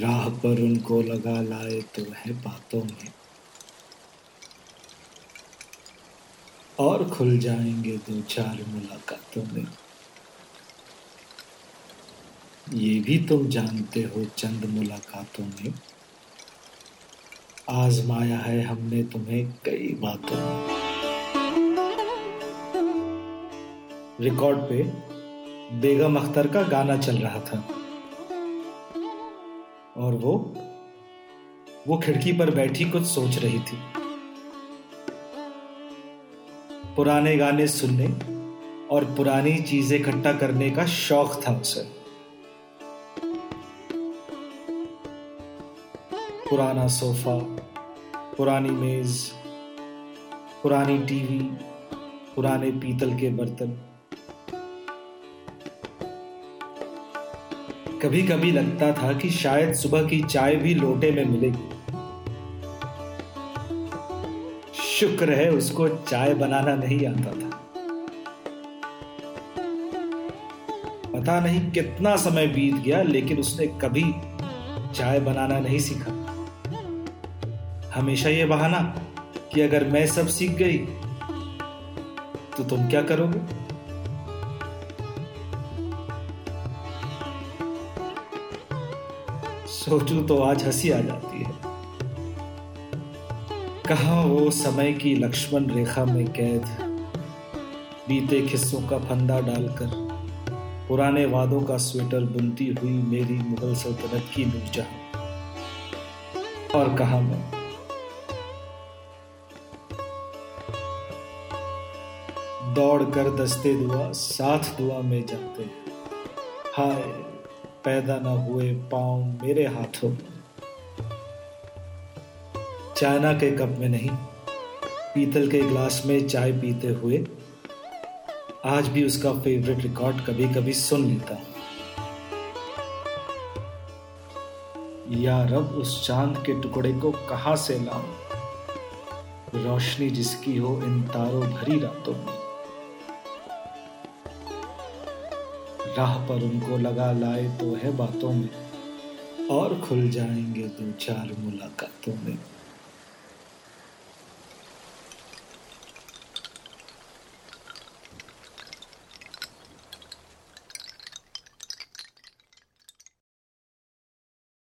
राह पर उनको लगा लाए तो है बातों में। और खुल जाएँगे दो चार मुलाकातों में। ये भी तुम जानते हो चंद मुलाकातों में। आजमाया है हमने तुम्हें कई बातों में। रिकॉर्ड पे बेगम अख्तर का गाना चल रहा था। और वो वो खिड़की पर बैठी कुछ सोच रही थी। पुराने गाने सुनने और पुरानी चीज़ें इकट्ठा करने का शौक था उसे। पुराना सोफा, पुरानी मेज, पुरानी टीवी, पुराने पीतल के बर्तन। कभी कभी लगता था कि शायद सुबह की चाय भी लोटे में मिलेगी। शुक्र है उसको चाय बनाना नहीं आता था। पता नहीं कितना समय बीत गया, लेकिन उसने कभी चाय बनाना नहीं सीखा। हमेशा ये बहाना कि अगर मैं सब सीख गई तो तुम क्या करोगे? सोचूं तो आज हँसी आ जाती है। कहा वो समय की लक्ष्मण रेखा में कैद? बीते किस्सों का फंदा डालकर, पुराने वादों का स्वेटर बुनती हुई मेरी मुगल सल्तनत की नूरजहां। और कहा मैं? दौड़ कर दस्ते दुआ, साथ दुआ में जाते हाय पैदा न हुए पाँव मेरे हाथों। में चाइना के कप में नहीं, पीतल के ग्लास में चाय पीते हुए, आज भी उसका फेवरेट रिकॉर्ड कभी कभी सुन लेता हूँ। या रब, उस चाँद के टुकड़े को कहाँ से लाऊं? रोशनी जिसकी हो इन तारों भरी रातों में। राह पर उनको लगा, लाए तो है बातों में। और खुल जाएँगे दो चार मुलाकातों में।